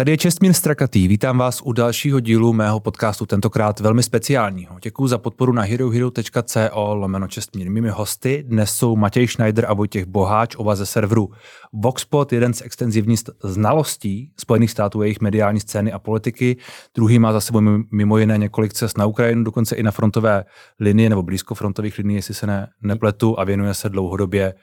Tady je Čestmír Strakatý, vítám vás u dalšího dílu mého podcastu, tentokrát velmi speciálního. Děkuji za podporu na herohero.co lomeno Čestmír. Mými hosty dnes jsou Matěj Schneider a Vojtěch Boháč, oba ze serveru Voxpot, jeden z extenzivní znalostí Spojených států, jejich mediální scény a politiky, druhý má za sebou mimo jiné několik cest na Ukrajinu, dokonce i na frontové linii nebo blízko frontových linií, jestli se ne, nepletu, a věnuje se dlouhodobě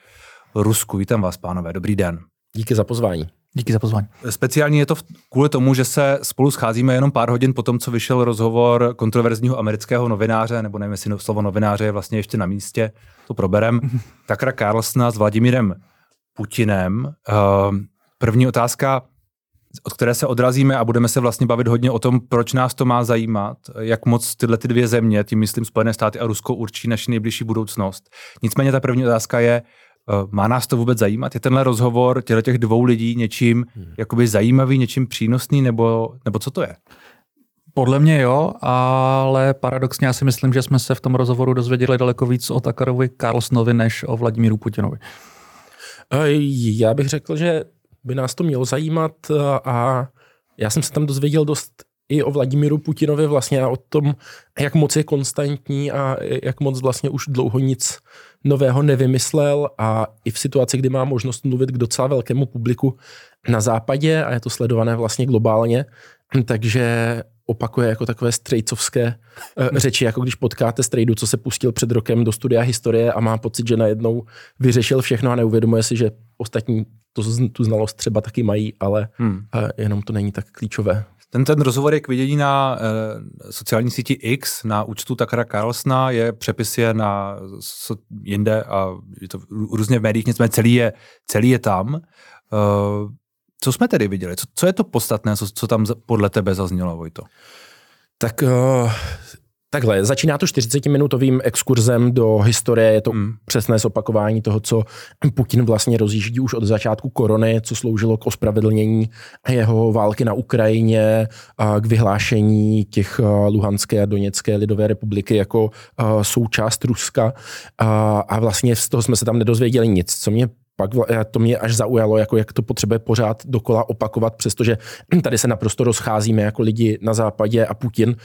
Rusku. Vítám vás, pánové, dobrý den. Díky za pozvání. Díky za pozvání. Speciální je to kvůli tomu, že se spolu scházíme jenom pár hodin po tom, co vyšel rozhovor kontroverzního amerického novináře, nebo nevím, jestli slovo novináře je vlastně ještě na místě, to proberem, Takra Carlsona s Vladimírem Putinem. Ehm, první otázka, od které se odrazíme a budeme se vlastně bavit hodně o tom, proč nás to má zajímat, jak moc tyhle ty dvě země, tím myslím Spojené státy a Rusko, určí naši nejbližší budoucnost. Nicméně ta první otázka je, má nás to vůbec zajímat? Je tenhle rozhovor těchto těch dvou lidí něčím hmm. jakoby zajímavý, něčím přínosný, nebo, nebo co to je? Podle mě jo, ale paradoxně já si myslím, že jsme se v tom rozhovoru dozvěděli daleko víc o Takarovi Carlsonovi než o Vladimíru Putinovi. Eh, já bych řekl, že by nás to mělo zajímat eh, a já jsem se tam dozvěděl dost i o Vladimíru Putinovi vlastně a o tom, jak moc je konstantní a jak moc vlastně už dlouho nic nového nevymyslel a i v situaci, kdy má možnost mluvit k docela velkému publiku na západě a je to sledované vlastně globálně, takže opakuje jako takové strejcovské uh, řeči, jako když potkáte strejdu, co se pustil před rokem do studia historie a má pocit, že najednou vyřešil všechno a neuvědomuje si, že ostatní to, tu znalost třeba taky mají, ale hmm. uh, jenom to není tak klíčové. Ten, ten rozhovor je k vidění na e, sociální síti X, na účtu Takara Carlsona, je přepis je na so, jinde a je to různě v médiích, nicméně celý je, celý je tam. E, co jsme tedy viděli? Co, co je to podstatné, co, co tam podle tebe zaznělo, Vojto? Tak uh, Takhle, začíná to 40-minutovým exkurzem do historie, je to mm. přesné zopakování toho, co Putin vlastně rozjíždí už od začátku korony, co sloužilo k ospravedlnění jeho války na Ukrajině, a k vyhlášení těch Luhanské a Doněcké lidové republiky jako součást Ruska. A vlastně z toho jsme se tam nedozvěděli nic. Co mě pak to mě až zaujalo, jako jak to potřebuje pořád dokola opakovat, přestože tady se naprosto rozcházíme jako lidi na západě a Putin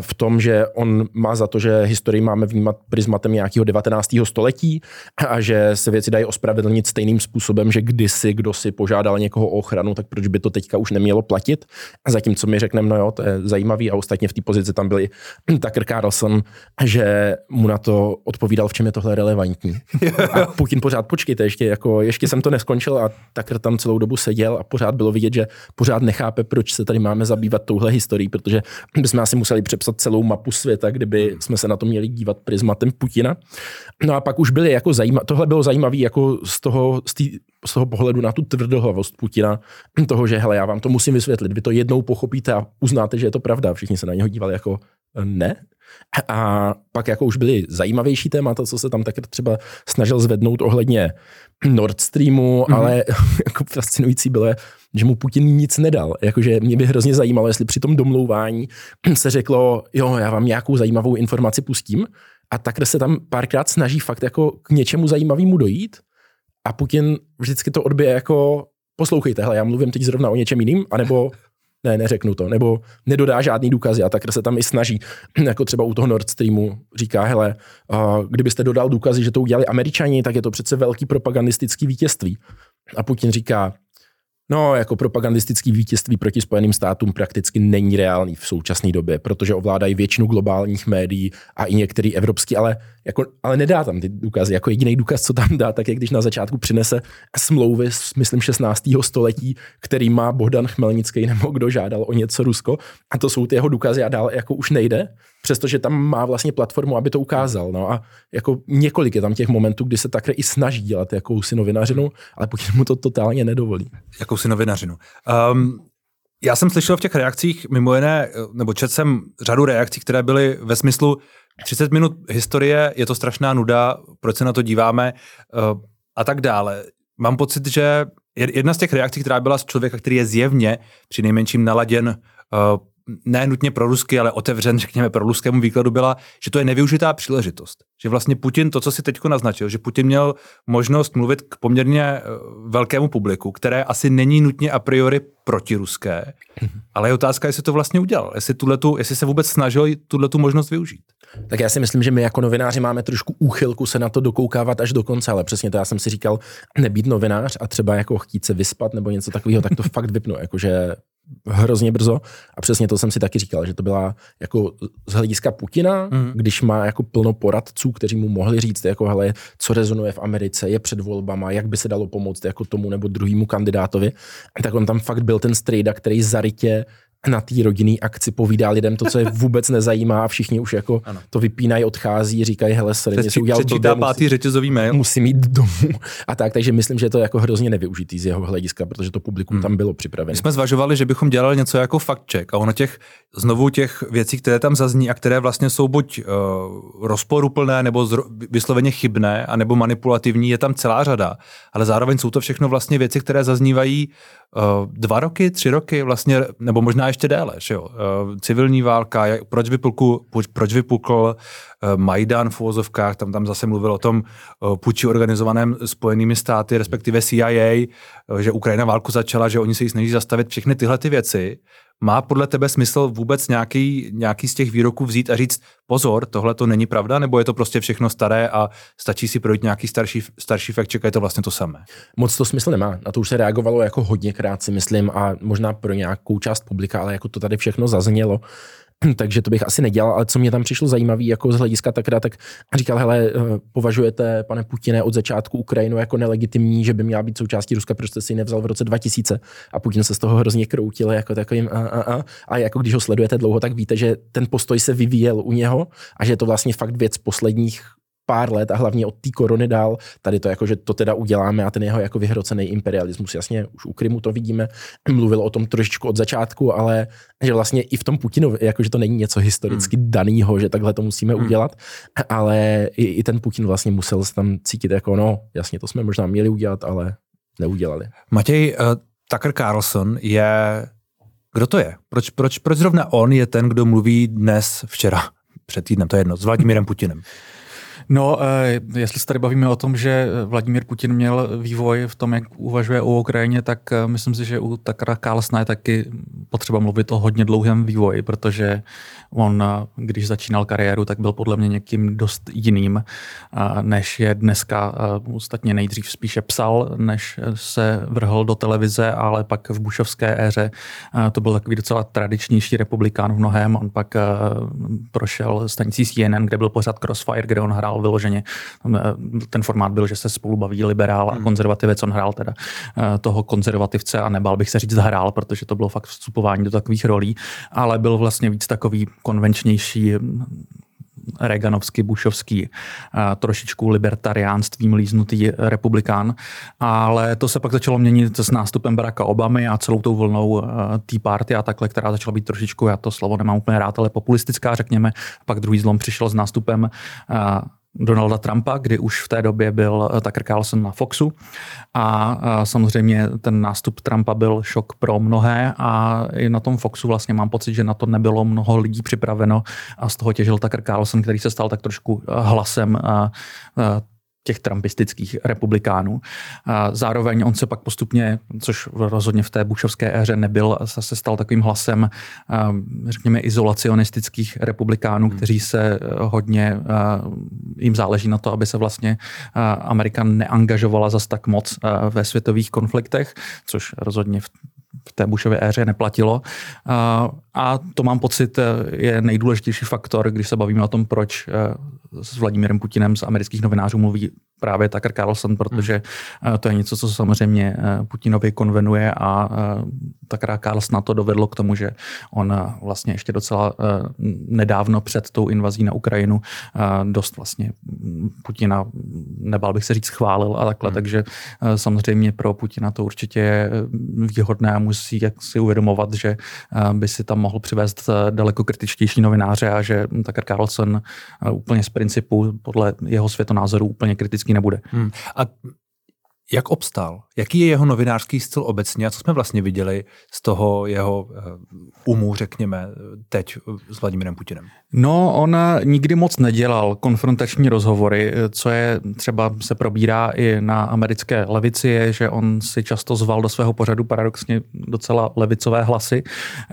v tom, že on má za to, že historii máme vnímat prismatem nějakého 19. století a že se věci dají ospravedlnit stejným způsobem, že kdysi kdo si požádal někoho o ochranu, tak proč by to teďka už nemělo platit. A zatímco my řekneme, no jo, to je zajímavý a ostatně v té pozici tam byli Tucker Carlson, že mu na to odpovídal, v čem je tohle relevantní. A Putin pořád počkejte, ještě jako ještě jsem to neskončil a Takr tam celou dobu seděl a pořád bylo vidět, že pořád nechápe, proč se tady máme zabývat touhle historií, protože bychom asi museli přepsat celou mapu světa, kdyby jsme se na to měli dívat prismatem Putina. No a pak už byly jako zajímavé, tohle bylo zajímavé jako z toho, z, tý, z toho pohledu na tu tvrdohlavost Putina, toho, že hele, já vám to musím vysvětlit, vy to jednou pochopíte a uznáte, že je to pravda. Všichni se na něho dívali jako ne, a pak jako už byly zajímavější témata, co se tam tak třeba snažil zvednout ohledně Nord Streamu, mm-hmm. ale jako fascinující bylo, že mu Putin nic nedal. Jakože mě by hrozně zajímalo, jestli při tom domlouvání se řeklo, jo, já vám nějakou zajímavou informaci pustím a takhle se tam párkrát snaží fakt jako k něčemu zajímavému dojít a Putin vždycky to odbije jako poslouchejte, hele, já mluvím teď zrovna o něčem jiným, anebo ne, neřeknu to, nebo nedodá žádný důkazy a tak se tam i snaží, jako třeba u toho Nord Streamu říká, hele, uh, kdybyste dodal důkazy, že to udělali američani, tak je to přece velký propagandistický vítězství. A Putin říká, No, jako propagandistický vítězství proti Spojeným státům prakticky není reálný v současné době, protože ovládají většinu globálních médií a i některý evropský, ale, jako, ale nedá tam ty důkazy. Jako jediný důkaz, co tam dá, tak je, když na začátku přinese smlouvy myslím, 16. století, který má Bohdan Chmelnický nebo kdo žádal o něco Rusko. A to jsou ty jeho důkazy a dále jako už nejde přestože tam má vlastně platformu, aby to ukázal. No a jako několik je tam těch momentů, kdy se takhle i snaží dělat jakousi novinařinu, ale pokud mu to totálně nedovolí. Jakousi novinařinu. Um, já jsem slyšel v těch reakcích mimo jiné, nebo četl jsem řadu reakcí, které byly ve smyslu 30 minut historie, je to strašná nuda, proč se na to díváme uh, a tak dále. Mám pocit, že jedna z těch reakcí, která byla z člověka, který je zjevně při nejmenším naladěn uh, ne nutně pro rusky, ale otevřen, řekněme, pro ruskému výkladu byla, že to je nevyužitá příležitost. Že vlastně Putin, to, co si teď naznačil, že Putin měl možnost mluvit k poměrně eh, velkému publiku, které asi není nutně a priori protiruské, ale je otázka, jestli to vlastně udělal, jestli, tuhletu, jestli se vůbec snažil tuhle tu možnost využít. Tak já si myslím, že my jako novináři máme trošku úchylku se na to dokoukávat až do konce, ale přesně to já jsem si říkal, nebýt novinář a třeba jako chtít se vyspat nebo něco takového, tak to fakt vypnu, jakože hrozně brzo. A přesně to jsem si taky říkal, že to byla jako z hlediska Putina, mm. když má jako plno poradců, kteří mu mohli říct, jako hele, co rezonuje v Americe, je před volbama, jak by se dalo pomoct jako tomu nebo druhému kandidátovi, tak on tam fakt byl ten strejda, který zarytě na té rodinné akci povídá lidem to, co je vůbec nezajímá a všichni už jako ano. to vypínají, odchází, říkají, hele, sorry, si udělal blbě, pátý řetězový mail. Musím jít domů. A tak, takže myslím, že je to jako hrozně nevyužitý z jeho hlediska, protože to publikum hmm. tam bylo připravené. My jsme zvažovali, že bychom dělali něco jako fact check a ono těch, znovu těch věcí, které tam zazní a které vlastně jsou buď uh, rozporuplné, nebo zro, vysloveně chybné, anebo manipulativní, je tam celá řada, ale zároveň jsou to všechno vlastně věci, které zaznívají uh, dva roky, tři roky vlastně, nebo možná ještě déle. Že jo? Uh, civilní válka, proč, vypukl, proč vypukl uh, Majdan v uvozovkách, tam, tam zase mluvil o tom puči organizovaném spojenými státy, respektive CIA, že Ukrajina válku začala, že oni se ji snaží zastavit všechny tyhle ty věci má podle tebe smysl vůbec nějaký, nějaký z těch výroků vzít a říct, pozor, tohle to není pravda, nebo je to prostě všechno staré a stačí si projít nějaký starší, starší check a je to vlastně to samé? Moc to smysl nemá. Na to už se reagovalo jako hodněkrát, si myslím, a možná pro nějakou část publika, ale jako to tady všechno zaznělo. takže to bych asi nedělal, ale co mě tam přišlo zajímavé jako z hlediska takra, tak říkal, hele, eh, považujete, pane Putine, od začátku Ukrajinu jako nelegitimní, že by měla být součástí Ruska, protože jste si ji nevzal v roce 2000 a Putin se z toho hrozně kroutil jako takovým a, a, a. a jako když ho sledujete dlouho, tak víte, že ten postoj se vyvíjel u něho a že je to vlastně fakt věc posledních pár let a hlavně od té korony dál, tady to jako, že to teda uděláme a ten jeho jako vyhrocený imperialismus, jasně, už u Krymu to vidíme, mluvil o tom trošičku od začátku, ale že vlastně i v tom Putinovi, jako že to není něco historicky hmm. danýho, že takhle to musíme hmm. udělat, ale i, i ten Putin vlastně musel se tam cítit jako, no, jasně, to jsme možná měli udělat, ale neudělali. Matěj, uh, Tucker Carlson je, kdo to je? Proč, proč, proč zrovna on je ten, kdo mluví dnes, včera, před týdnem, to je jedno, s Vladimirem Putinem? No, eh, jestli se tady bavíme o tom, že Vladimír Putin měl vývoj v tom, jak uvažuje o Ukrajině, tak eh, myslím si, že u Takara Kálsna je taky potřeba mluvit o hodně dlouhém vývoji, protože on, eh, když začínal kariéru, tak byl podle mě někým dost jiným, než je dneska. Ostatně nejdřív spíše psal, než se vrhl do televize, ale pak v bušovské éře to byl takový docela tradičnější republikán v mnohem. On pak prošel stanicí CNN, kde byl pořád Crossfire, kde on hrál vyloženě. Eh, ten formát byl, že se spolu baví liberál a hmm. konzervativec, on hrál teda eh, toho konzervativce a nebál bych se říct hrál, protože to bylo fakt vstupování do takových rolí, ale byl vlastně víc takový konvenčnější Reaganovský, Bushovský, eh, trošičku libertariánství mlíznutý republikán, ale to se pak začalo měnit s nástupem Baracka Obamy a celou tou vlnou Tea Party a takhle, která začala být trošičku, já to slovo nemám úplně rád, ale populistická, řekněme. Pak druhý zlom přišel s nástupem Donalda Trumpa, kdy už v té době byl eh, Tucker Carlson na Foxu. A, samozřejmě ten nástup Trumpa byl šok pro mnohé a i na tom Foxu vlastně mám pocit, že na to nebylo mnoho lidí připraveno a z toho těžil Tucker Carlson, který se stal tak trošku eh, hlasem těch trumpistických republikánů. Zároveň on se pak postupně, což rozhodně v té bušovské éře nebyl, se stal takovým hlasem, řekněme, izolacionistických republikánů, hmm. kteří se hodně, jim záleží na to, aby se vlastně Amerika neangažovala zas tak moc ve světových konfliktech, což rozhodně v v té Bushově éře neplatilo. A to mám pocit je nejdůležitější faktor, když se bavíme o tom, proč s Vladimírem Putinem z amerických novinářů mluví právě Tucker Carlson, protože hmm. to je něco, co samozřejmě eh, Putinovi konvenuje a eh, Tucker Carlson na to dovedlo k tomu, že on vlastně ještě docela nedávno před tou invazí na Ukrajinu dost vlastně Putina, nebál bych se říct, chválil a takhle, hmm. takže samozřejmě pro Putina to určitě je výhodné a musí jak si uvědomovat, že by si tam mohl přivést daleko kritičtější novináře a že Tucker Carlson úplně z principu podle jeho světonázoru úplně kritický nebude. Hmm. A jak obstál? Jaký je jeho novinářský styl obecně a co jsme vlastně viděli z toho jeho uh, umu, řekněme, teď s Vladimírem Putinem? No, on nikdy moc nedělal konfrontační rozhovory, co je třeba se probírá i na americké levici, je, že on si často zval do svého pořadu paradoxně docela levicové hlasy,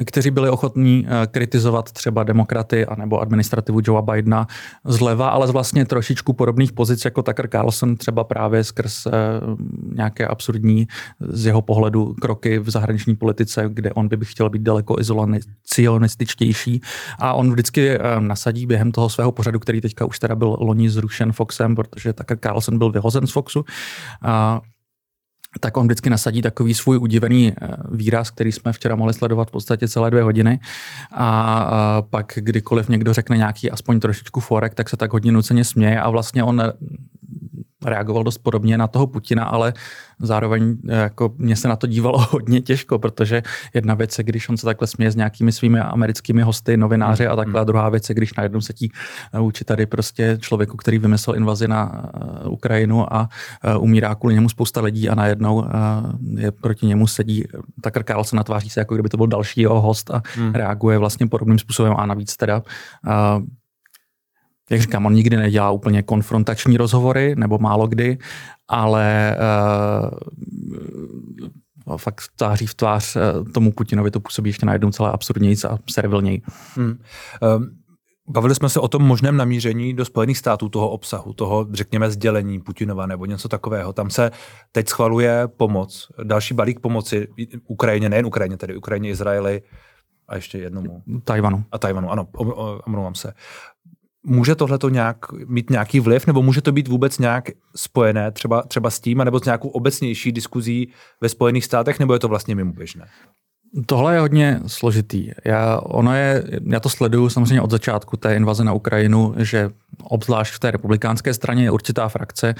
kteří byli ochotní eh, kritizovat třeba demokraty anebo administrativu Joea Bidena zleva, ale z vlastně trošičku podobných pozic jako Tucker Carlson, třeba právě skrz eh, nějaké absurdní z jeho pohledu kroky v zahraniční politice, kde on by chtěl být daleko izolacionističtější a on vždycky eh, nasadí během toho svého pořadu, který teďka už teda byl loni zrušen Foxem, protože Tucker Carlson byl vyhozen z Foxu, a tak on vždycky nasadí takový svůj udivený eh, výraz, který jsme včera mohli sledovat v podstatě celé dvě hodiny. A pak kdykoliv někdo řekne nějaký aspoň trošičku forek, tak se tak hodně nuceně směje a vlastně on reagoval dost podobně na toho Putina, ale zároveň eh, jako mě se na to dívalo hodně těžko, protože jedna věc je, když on se takhle směje s nějakými svými americkými hosty, novináři a takhle, a druhá věc je, když najednou se tí vůči tady prostě člověku, který vymyslel invazi na eh, Ukrajinu a eh, umírá kvůli němu spousta lidí a najednou je proti němu sedí Tucker Carlson natváří se, jako kdyby to byl další jeho host a hmm. reaguje vlastně podobným způsobem a navíc teda jak říkám, on nikdy nedělá úplně konfrontační rozhovory, nebo málo kdy, ale uh, fakt tváří v tvář uh, tomu Putinovi to působí ještě najednou celé absurdnějc a servilněji. Hmm. Um. Bavili jsme se o tom možném namíření do Spojených států toho obsahu, toho, řekněme, sdělení Putinova nebo něco takového. Tam se teď schvaluje pomoc, další balík pomoci Ukrajině, nejen Ukrajině, tedy Ukrajině, Izraeli a ještě jednomu. Tajvanu. A Tajvanu, ano, omlouvám se. Může tohle to nějak, mít nějaký vliv, nebo může to být vůbec nějak spojené třeba, třeba s tím, nebo s nějakou obecnější diskuzí ve Spojených státech, nebo je to vlastně mimo běžné? Tohle je hodně složitý. Já, ono je, já to sleduju samozřejmě od začátku té invaze na Ukrajinu, že obzvlášť v té republikánské straně je určitá frakce,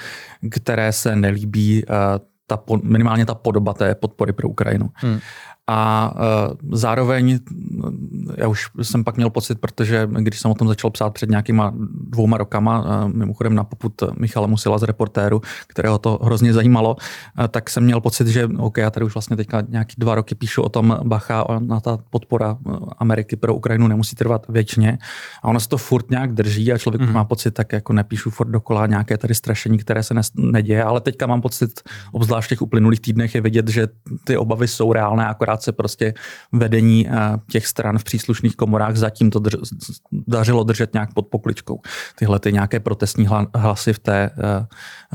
které se nelíbí uh, ta, minimálně ta podoba té podpory pro Ukrajinu. Hmm. A uh, zároveň, já už jsem pak měl pocit, protože když jsem o tom začal psát před nějakýma dvouma rokama, uh, mimochodem na poput Michala Musila z reportéru, kterého to hrozně zajímalo, uh, tak jsem měl pocit, že OK, já tady už vlastně teďka nějaký dva roky píšu o tom Bacha, na ta podpora Ameriky pro Ukrajinu nemusí trvat věčně. A ono se to furt nějak drží a člověk mm. má pocit, tak jako nepíšu furt dokola nějaké tady strašení, které se neděje, ale teďka mám pocit, obzvlášť v těch uplynulých týdnech je vidět, že ty obavy jsou reálné, akorát se prostě vedení eh, těch stran v příslušných komorách zatím to drž, dařilo držet nějak pod pokličkou. Tyhle ty nějaké protestní hlasy v té eh,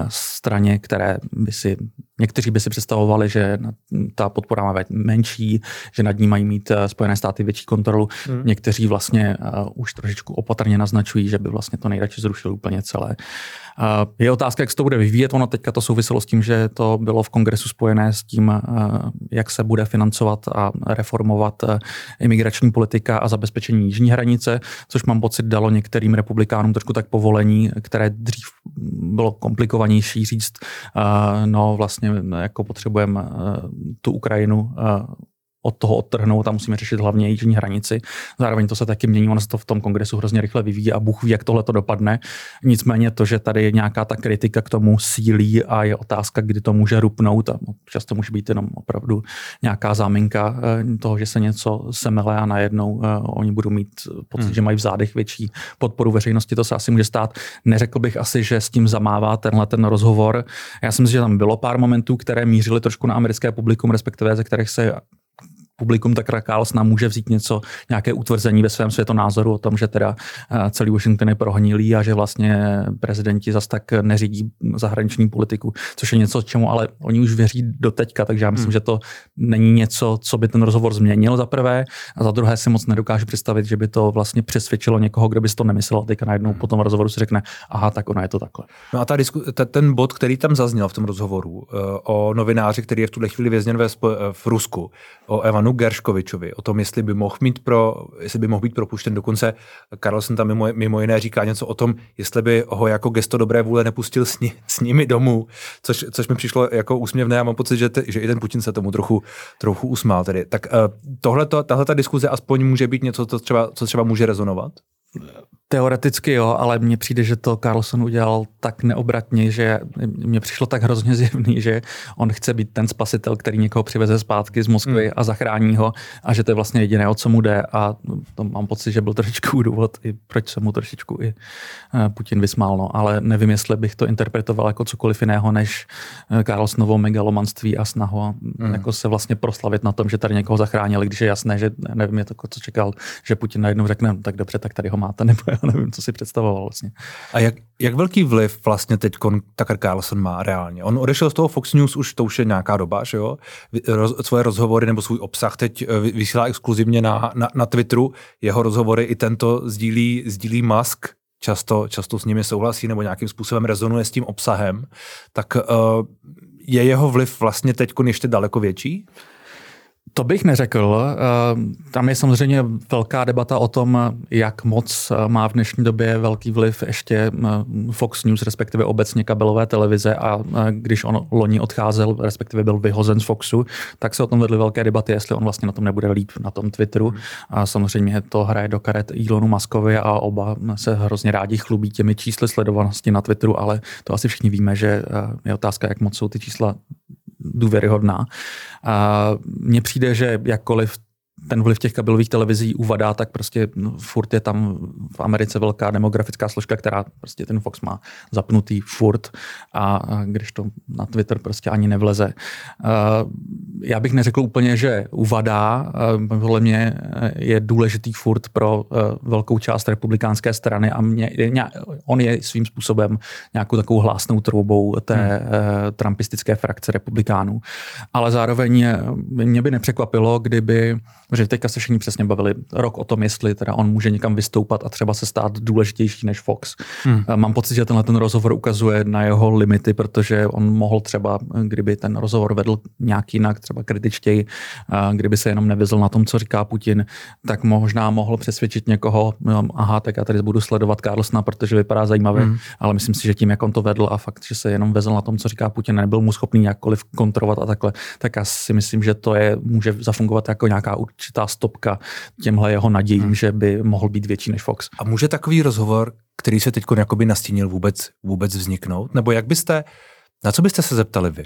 straně, které by si Někteří by si představovali, že ta podpora má být menší, že nad ní mají mít eh, Spojené státy větší kontrolu. Hmm. Někteří vlastně uh, už trošičku opatrně naznačují, že by vlastně to nejradši zrušili úplně celé. Uh, je otázka, jak se to bude vyvíjet. Ono teďka to souviselo s tím, že to bylo v kongresu spojené s tím, uh, jak se bude financovat a reformovat uh, imigrační politika a zabezpečení jižní hranice, což mám pocit dalo některým republikánům trošku tak povolení, které dřív bylo komplikovanější říct, uh, no vlastně jako potřebujeme uh, tu Ukrajinu uh, od toho odtrhnout a musíme řešit hlavně jižní hranici. Zároveň to se taky mění, ono se to v tom kongresu hrozně rychle vyvíjí a Bůh ví, jak tohle to dopadne. Nicméně to, že tady je nějaká ta kritika k tomu sílí a je otázka, kdy to může rupnout a často může být jenom opravdu nějaká záminka eh, toho, že se něco semele a najednou uh, oni budou mít pocit, hmm. že mají v zádech větší podporu veřejnosti. To se asi může stát. Neřekl bych asi, že s tím zamává tenhle ten rozhovor. Já si myslím, že tam bylo pár momentů, které mířily trošku na americké publikum, respektive ze kterých se publikum, tak Carlsona může vzít něco, nějaké utvrzení ve svém světonázoru o tom, že teda eh, celý Washington je prohnilý a že vlastně prezidenti zas tak neřídí zahraniční politiku, což je něco, čemu ale oni už věří do teďka, takže já myslím, hmm. že to není něco, co by ten rozhovor změnil za prvé a za druhé si moc nedokážu představit, že by to vlastně přesvědčilo někoho, kdo by si to nemyslel, teďka najednou po tom rozhovoru si řekne, aha, tak ono je to takhle. No a ta disku, ten bod, který tam zazněl v tom rozhovoru uh, o novináři, který je v tuhle chvíli vězněn ve, v Rusku, o Evan Janu Gerškovičovi, o tom, jestli by mohl mít pro, jestli by mohl být propuštěn. Dokonce Carlson tam mimo, mimo jiné říká něco o tom, jestli by ho jako gesto dobré vůle nepustil s, ní, s nimi domů, což, což mi přišlo jako úsměvné. Já mám pocit, že, te, že i ten Putin se tomu trochu, trochu usmál. Tedy. Tak uh, tahle ta diskuze aspoň může být něco, co třeba, co třeba může rezonovat? Teoreticky jo, ale mně přijde, že to Carlson udělal tak neobratně, že mně přišlo tak hrozně zjevný, že on chce být ten spasitel, který někoho přiveze zpátky z Moskvy hmm. a zachrání ho a že to je vlastně jediné, o co mu jde a to mám pocit, že byl trošičku důvod, i proč se mu trošičku i eh, Putin vysmál, no. ale nevím, jestli bych to interpretoval jako cokoliv jiného, než eh, Carlsonovo megalomanství a snahu hmm. jako se vlastně proslavit na tom, že tady někoho zachránili, když je jasné, že nevím, je to, co čekal, že Putin najednou řekne, no, tak dobře, tak tady ho máte, nebo já nevím, co si představoval vlastně. A jak, jak velký vliv vlastně teď Tucker Carlson má reálně? On odešel z toho Fox News už to už je nějaká doba, že jo? Roz, svoje rozhovory nebo svůj obsah teď eh, vysílá exkluzivně na, na, na Twitteru. Jeho rozhovory i tento sdílí, sdílí Musk, často, často s nimi souhlasí nebo nějakým způsobem rezonuje s tím obsahem, tak uh, je jeho vliv vlastně teď ještě daleko větší? To bych neřekl. Eh, tam je samozřejmě velká debata o tom, jak moc eh, má v dnešní době velký vliv ještě eh, Fox News, respektive obecně kabelové televize a když on loni odcházel, respektive byl vyhozen z Foxu, tak se o tom vedly velké debaty, jestli on vlastně na tom nebude líp na tom Twitteru. A samozřejmě to hraje do karet Elonu Muskovi a oba se hrozně rádi chlubí těmi čísly sledovanosti na Twitteru, ale to asi všichni víme, že je otázka, jak moc jsou ty čísla důvěryhodná. A mně přijde, že jakkoliv ten vliv těch kabelových televizí uvadá, tak prostě no, furt je tam v Americe velká demografická složka, která prostě ten Fox má zapnutý furt a, když to na Twitter prostě ani nevleze. Uh, já bych neřekl úplně, že uvadá, uh, podle mě je důležitý furt pro velkou část republikánské strany a mě, on je svým způsobem nějakou takovou hlásnou troubou té hmm. trumpistické frakce republikánů. Ale zároveň mě by nepřekvapilo, kdyby Protože teďka se všichni přesně bavili rok o tom, jestli teda on může někam vystoupat a třeba se stát důležitější než Fox. Hmm. Mám pocit, že tenhle ten rozhovor ukazuje na jeho limity, protože on mohl třeba, kdyby ten rozhovor vedl nějak jinak, třeba kritičtěji, kdyby se jenom nevyzl na tom, co říká Putin, tak možná mohl přesvědčit někoho, no, aha, tak já tady budu sledovat Carlsona, protože vypadá zajímavě, hmm. ale myslím si, že tím, jak on to vedl a fakt, že se jenom vezl na tom, co říká Putin, nebyl mu schopný jakkoliv kontrolovat a takhle, tak já si myslím, že to je, může zafungovat jako nějaká určitá stopka těmhle jeho nadějím, hmm. že by mohl být větší než Fox. A může takový rozhovor, který se teď jakoby nastínil, vůbec, vůbec vzniknout? Nebo jak byste, na co byste se zeptali vy?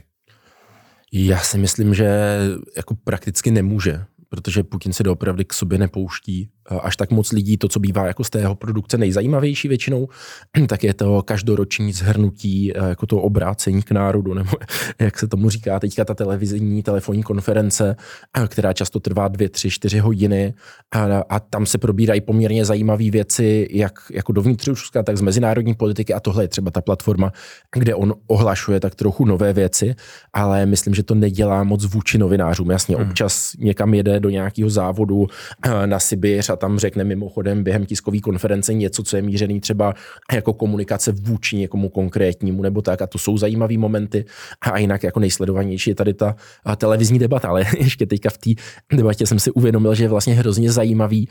Já si myslím, že jako prakticky nemůže, protože Putin se doopravdy k sobě nepouští až tak moc lidí. To, co bývá jako z té jeho produkce nejzajímavější většinou, tak je to každoroční zhrnutí, eh, jako to obrácení k národu, nebo jak se tomu říká teďka ta televizní telefonní konference, eh, která často trvá dvě, tři, čtyři hodiny a, a tam se probírají poměrně zajímavé věci, jak jako dovnitř Ruska, tak z mezinárodní politiky a tohle je třeba ta platforma, kde on ohlašuje tak trochu nové věci, ale myslím, že to nedělá moc vůči novinářům. Jasně, hmm. občas někam jede do nějakého závodu eh, na Sibiř a tam řekne mimochodem během tiskové konference něco, co je mířený třeba jako komunikace vůči někomu konkrétnímu nebo tak. A to jsou zajímavé momenty. A jinak jako nejsledovanější je tady ta televizní debata. Ale ještě teďka v té debatě jsem si uvědomil, že je vlastně hrozně zajímavý,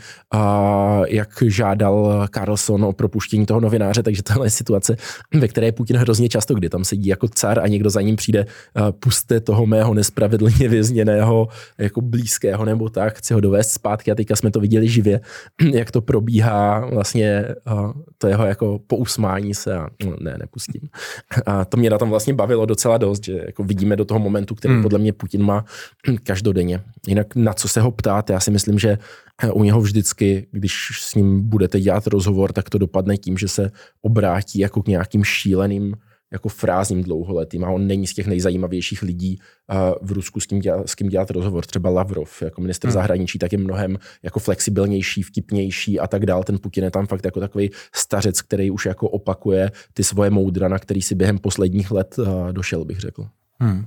jak žádal Carlson o propuštění toho novináře. Takže tohle je situace, ve které je Putin hrozně často, kdy tam sedí jako car a někdo za ním přijde, puste toho mého nespravedlně vězněného jako blízkého nebo tak, chci ho dovést zpátky a teďka jsme to viděli živě jak to probíhá vlastně to jeho jako pousmání se a no, ne, nepustím. A to mě na tom vlastně bavilo docela dost, že jako vidíme do toho momentu, který hmm. podle mě Putin má každodenně. Jinak na co se ho ptát, já si myslím, že u něho vždycky, když s ním budete dělat rozhovor, tak to dopadne tím, že se obrátí jako k nějakým šíleným jako frázním dlouholetým a on není z těch nejzajímavějších lidí v Rusku, s kým, dělat, s kým dělat rozhovor. Třeba Lavrov jako minister hmm. zahraničí, tak je mnohem jako flexibilnější, vtipnější a tak dál. Ten Putin je tam fakt jako takový stařec, který už jako opakuje ty svoje moudra, na který si během posledních let došel, bych řekl. Hmm.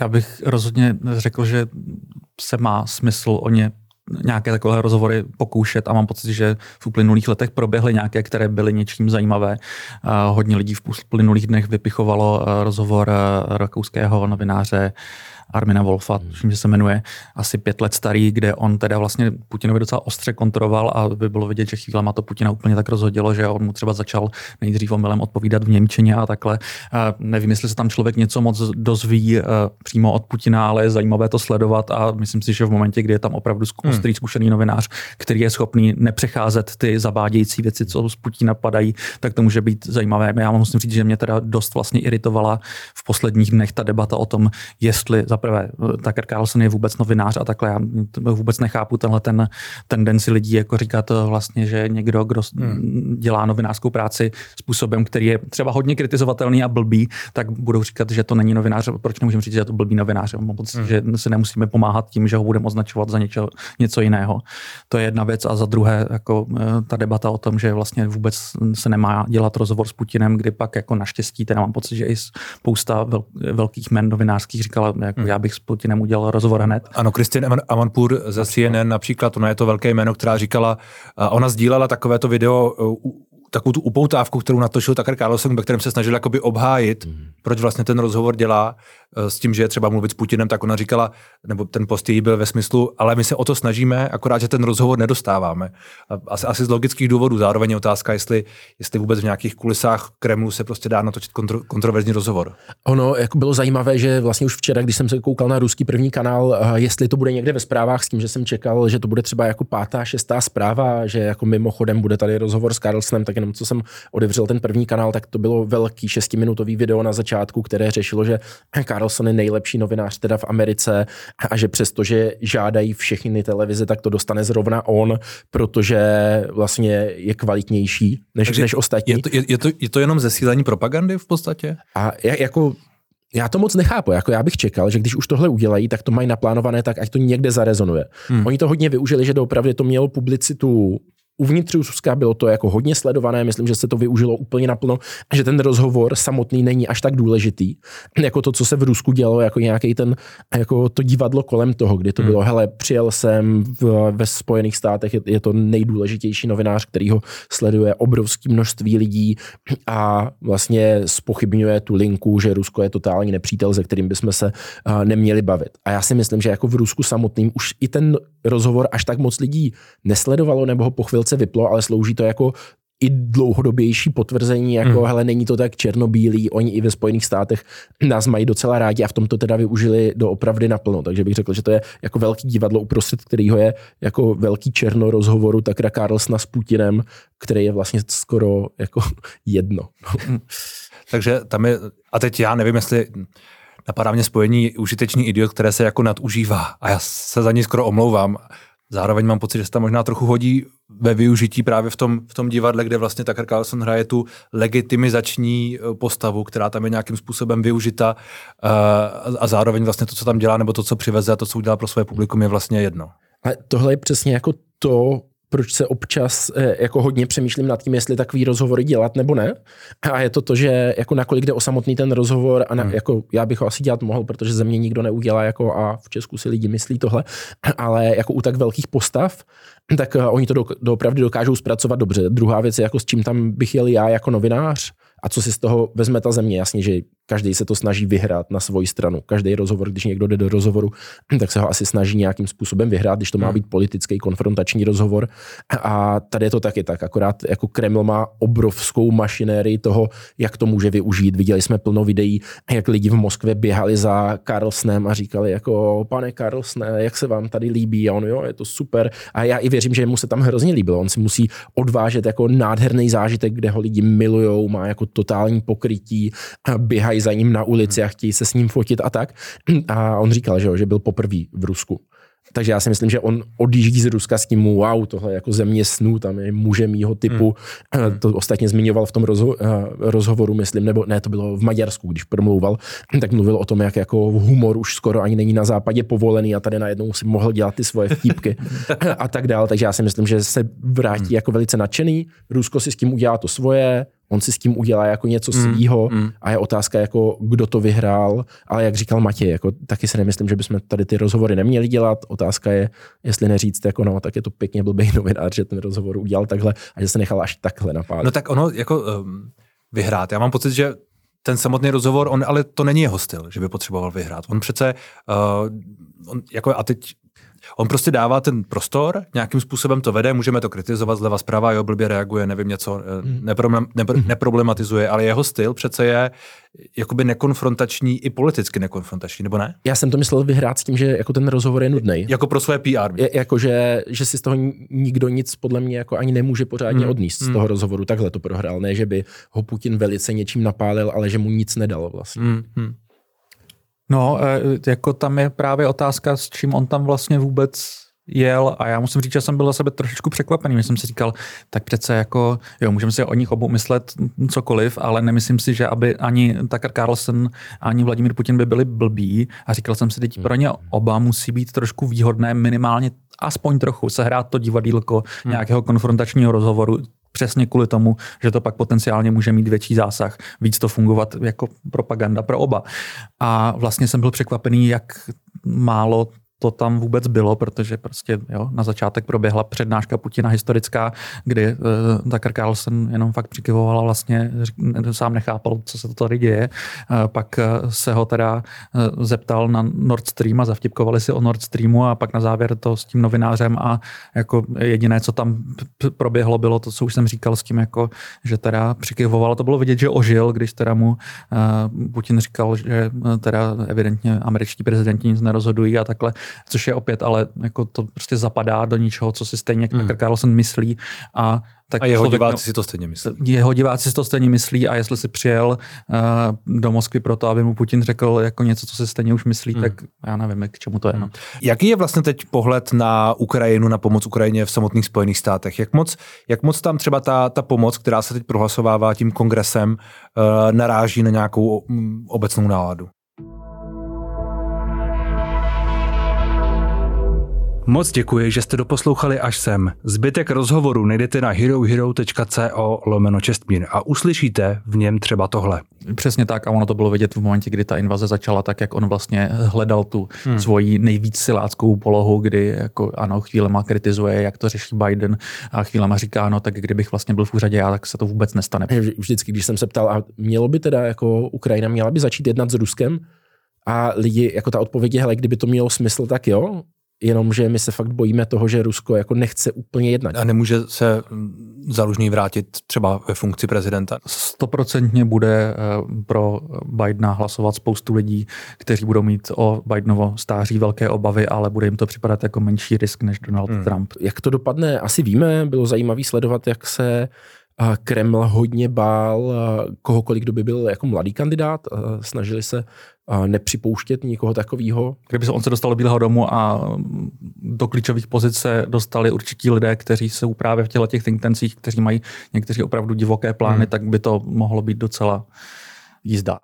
Já bych rozhodně řekl, že se má smysl o ně nějaké takové rozhovory pokoušet a mám pocit, že v uplynulých letech proběhly nějaké, které byly něčím zajímavé. Hodně lidí v uplynulých dnech vypichovalo rozhovor rakouského novináře Armina Wolfa, hmm. že se jmenuje, asi pět let starý, kde on teda vlastně Putinovi docela ostře kontroval a by bylo vidět, že chvílema to Putina úplně tak rozhodilo, že on mu třeba začal nejdřív omylem odpovídat v Němčině a takhle. Nevím, jestli se tam člověk něco moc dozví přímo od Putina, ale je zajímavé to sledovat a myslím si, že v momentě, kdy je tam opravdu hmm. ostrý zkušený novinář, který je schopný nepřecházet ty zabádějící věci, co z Putina padají, tak to může být zajímavé. Já musím říct, že mě teda dost vlastně iritovala v posledních dnech ta debata o tom, jestli zaprvé Tucker Carlson je vůbec novinář a takhle. Já vůbec nechápu tenhle ten tendenci lidí jako říkat vlastně, že někdo, kdo hmm. dělá novinářskou práci způsobem, který je třeba hodně kritizovatelný a blbý, tak budou říkat, že to není novinář. Proč nemůžeme říct, že je to blbý novinář? Mám pocit, hmm. že se nemusíme pomáhat tím, že ho budeme označovat za něco, něco jiného. To je jedna věc. A za druhé, jako eh, ta debata o tom, že vlastně vůbec se nemá dělat rozhovor s Putinem, kdy pak jako naštěstí, teda mám pocit, že i spousta vel, velkých men novinářských říkala, jako hmm. já bych s Putinem udělal rozhovor hned. Ano, Kristin Amanpur ze CNN například, ona je to velké jméno, která říkala, ona sdílela takovéto video takovou tu upoutávku, kterou natočil Tucker Carlson, ve kterém se snažil jakoby obhájit, mm. proč vlastně ten rozhovor dělá s tím, že je třeba mluvit s Putinem, tak ona říkala, nebo ten post jí byl ve smyslu, ale my se o to snažíme, akorát, že ten rozhovor nedostáváme. Asi, asi z logických důvodů. Zároveň je otázka, jestli, jestli vůbec v nějakých kulisách Kremlu se prostě dá natočit kontro, kontroverzní rozhovor. Ono jako bylo zajímavé, že vlastně už včera, když jsem se koukal na ruský první kanál, eh, jestli to bude někde ve zprávách s tím, že jsem čekal, že to bude třeba jako pátá, šestá zpráva, že jako mimochodem bude tady rozhovor s Carlsonem, tak jenom co jsem odevřel ten první kanál, tak to bylo velký šestiminutový video na začátku, které řešilo, že Carlson je nejlepší novinář teda v Americe a že přestože žádají všechny televize, tak to dostane zrovna on, protože vlastně je kvalitnější než, než ostatní. Je to, je, je, to, je to jenom zesílení propagandy v podstatě? A jako já to moc nechápu, jako já bych čekal, že když už tohle udělají, tak to mají naplánované tak, ať to někde zarezonuje. Hmm. Oni to hodně využili, že doopravdy to mělo publicitu Uvnitř Ruska bylo to jako hodně sledované, myslím, že se to využilo úplně naplno, a že ten rozhovor samotný není až tak důležitý, jako to, co se v Rusku dělo, jako nějaký ten, jako to divadlo kolem toho, kdy to hmm. bylo, hele, přijel jsem v, ve Spojených státech, je, je to nejdůležitější novinář, který ho sleduje obrovské množství lidí a vlastně spochybňuje tu linku, že Rusko je totální nepřítel, ze kterým bychom se uh, neměli bavit. A já si myslím, že jako v Rusku samotným už i ten rozhovor až tak moc lidí nesledovalo nebo ho po chvilce vyplo, ale slouží to jako i dlouhodobější potvrzení, jako hmm. hele, není to tak černobílý, oni i ve Spojených státech nás mají docela rádi a v tom to teda využili do opravdy naplno. Takže bych řekl, že to je jako velký divadlo, uprostřed kterého je jako velký černo rozhovoru Takra Carlsona s Putinem, který je vlastně skoro jako jedno. Takže tam je, a teď já nevím, jestli napadá mě spojení užitečný idiot, které se jako nadužívá a já se za ní skoro omlouvám. Zároveň mám pocit, že se tam možná trochu hodí ve využití právě v tom, v tom divadle, kde vlastně Tucker Carlson hraje tu legitimizační eh, postavu, která tam je nějakým způsobem využita uh, a zároveň vlastně to, co tam dělá, nebo to, co přiveze a to, co udělá pro své publikum, je vlastně jedno. A tohle je přesně jako to, proč se občas eh, jako hodně přemýšlím nad tím, jestli takový rozhovory dělat nebo ne. A je to to, že jako nakolik jde o samotný ten rozhovor a na, hmm. jako já bych ho asi dělat mohl, protože ze mě nikdo neudělá jako a v Česku si lidi myslí tohle, ale jako u tak velkých postav, tak uh, oni to do, doopravdy dokážou zpracovat dobře. Druhá věc je, jako s čím tam bych jel já jako novinář, a co si z toho vezme ta země? Jasně, že každý se to snaží vyhrát na svoji stranu. Každý rozhovor, když někdo jde do rozhovoru, tak se ho asi snaží nějakým způsobem vyhrát, když to má hmm. být politický konfrontační rozhovor. A tady je to taky tak. Akorát jako Kreml má obrovskou mašinérii toho, jak to může využít. Viděli jsme plno videí, jak lidi v Moskvě běhali za Karlsnem a říkali jako, pane Karlsne, jak se vám tady líbí? A on, jo, je to super. A já i věřím, že mu se tam hrozně líbilo. On si musí odvážet jako nádherný zážitek, kde ho lidi milujou, má jako totální pokrytí, běhají za ním na ulici a chtějí se s ním fotit a tak. A on říkal, že, jo, že byl poprvé v Rusku. Takže já si myslím, že on odjíždí z Ruska s tím, wow, tohle jako země snů, tam je muže mýho typu. Hmm. To ostatně zmiňoval v tom rozho- eh, rozhovoru, myslím, nebo ne, to bylo v Maďarsku, když promlouval, tak mluvil o tom, jak jako humor už skoro ani není na západě povolený a tady najednou si mohl dělat ty svoje vtípky a tak dál. Takže já si myslím, že se vrátí hmm. jako velice nadšený. Rusko si s tím udělá to svoje, on si s tím udělá jako něco mm, svýho mm. a je otázka, jako kdo to vyhrál, ale jak říkal Matěj, jako taky si nemyslím, že bychom tady ty rozhovory neměli dělat. Otázka je, jestli neříct, jako no, tak je to pěkně blbý novinář, že ten rozhovor udělal takhle a že se nechal až takhle napádat. No tak ono jako um, vyhrát. Já mám pocit, že ten samotný rozhovor, on ale to není jeho styl, že by potřeboval vyhrát. On přece, uh, on, jako a teď On prostě dává ten prostor, nějakým způsobem to vede, můžeme to kritizovat zleva zprava, jo, blbě reaguje, nevím, něco hmm. neproblem, nepr, hmm. neproblematizuje, ale jeho styl přece je jakoby nekonfrontační i politicky nekonfrontační, nebo ne? Já jsem to myslel vyhrát s tím, že jako ten rozhovor je nudný. Jako pro své PR. Je, jako, že, že si z toho nikdo nic podle mě jako ani nemůže pořádně hmm. odníst z toho rozhovoru. Takhle to prohrál. Ne, že by ho Putin velice něčím napálil, ale že mu nic nedal vlastně. Hmm. Hmm. No, e, jako tam je právě otázka, s čím on tam vlastně vůbec jel a já musím říct, že jsem byl za sebe trošičku překvapený. Jsem si říkal, tak přece jako, jo, můžeme si o nich obou myslet cokoliv, ale nemyslím si, že aby ani Tucker Carlson, ani Vladimír Putin by byli blbí a říkal jsem si, teď pro ně oba musí být trošku výhodné minimálně aspoň trochu sehrát to divadílko hmm. nějakého konfrontačního rozhovoru, přesně kvůli tomu, že to pak potenciálně může mít větší zásah, víc to fungovat jako propaganda pro oba. A vlastně jsem byl překvapený, jak málo to tam vůbec bylo, protože prostě jo, na začátek proběhla přednáška Putina historická, kdy uh, Tucker Carlson jenom fakt přikyvoval a vlastně sám nechápal, co se to tady děje. Uh, pak uh, se ho teda uh, zeptal na Nord Stream a zavtipkovali si o Nord Streamu a pak na závěr to s tím novinářem a jako jediné, co tam proběhlo, bylo to, co už jsem říkal s tím, jako, že teda přikyvoval. To bylo vidět, že ožil, když teda mu uh, Putin říkal, že teda evidentně američtí prezidenti nic nerozhodují a takhle což je opět, ale jako to prostě zapadá do ničeho, co si stejně hmm. Tucker Carlson myslí a tak a jeho diváci si to stejně myslí. Jeho diváci si to stejně myslí a jestli si přijel uh, do Moskvy proto, aby mu Putin řekl jako něco, co si stejně už myslí, hmm. tak já nevím, k čemu to je. No. Jaký je vlastně teď pohled na Ukrajinu, na pomoc Ukrajině v samotných Spojených státech? Jak moc, jak moc tam třeba ta, ta pomoc, která se teď prohlasovává tím kongresem, uh, naráží na nějakou um, obecnou náladu? Moc děkuji, že jste doposlouchali až sem. Zbytek rozhovoru najdete na herohero.co lomeno čestmír a uslyšíte v něm třeba tohle. Přesně tak a ono to bylo vidět v momentě, kdy ta invaze začala, tak jak on vlastně hledal tu hmm. svoji nejvíc siláckou polohu, kdy jako ano, chvílema kritizuje, jak to řeší Biden a chvílema říká, no tak kdybych vlastně byl v úřadě já, tak se to vůbec nestane. Vždycky, když jsem se ptal, a mělo by teda jako Ukrajina, měla by začít jednat s Ruskem, a lidi, jako ta odpověď je, hele, kdyby to mělo smysl, tak jo, jenomže my se fakt bojíme toho, že Rusko jako nechce úplně jednat. A nemůže se Zalužný vrátit třeba ve funkci prezidenta? Stoprocentně bude eh, pro Bidena hlasovat spoustu lidí, kteří budou mít o Bidenovo stáří velké obavy, ale bude jim to připadat jako menší risk než Donald hmm. Trump. Jak to dopadne, asi víme. Bylo zajímavé sledovat, jak se Kreml hodně bál kohokoliv, kdo by byl jako mladý kandidát. Snažili se nepřipouštět nikoho takového. Kdyby se on se dostal do Bílého domu a do klíčových pozic se dostali určití lidé, kteří jsou právě v těchto těch think tancích, kteří mají někteří opravdu divoké plány, hmm. tak by to mohlo být docela jízda.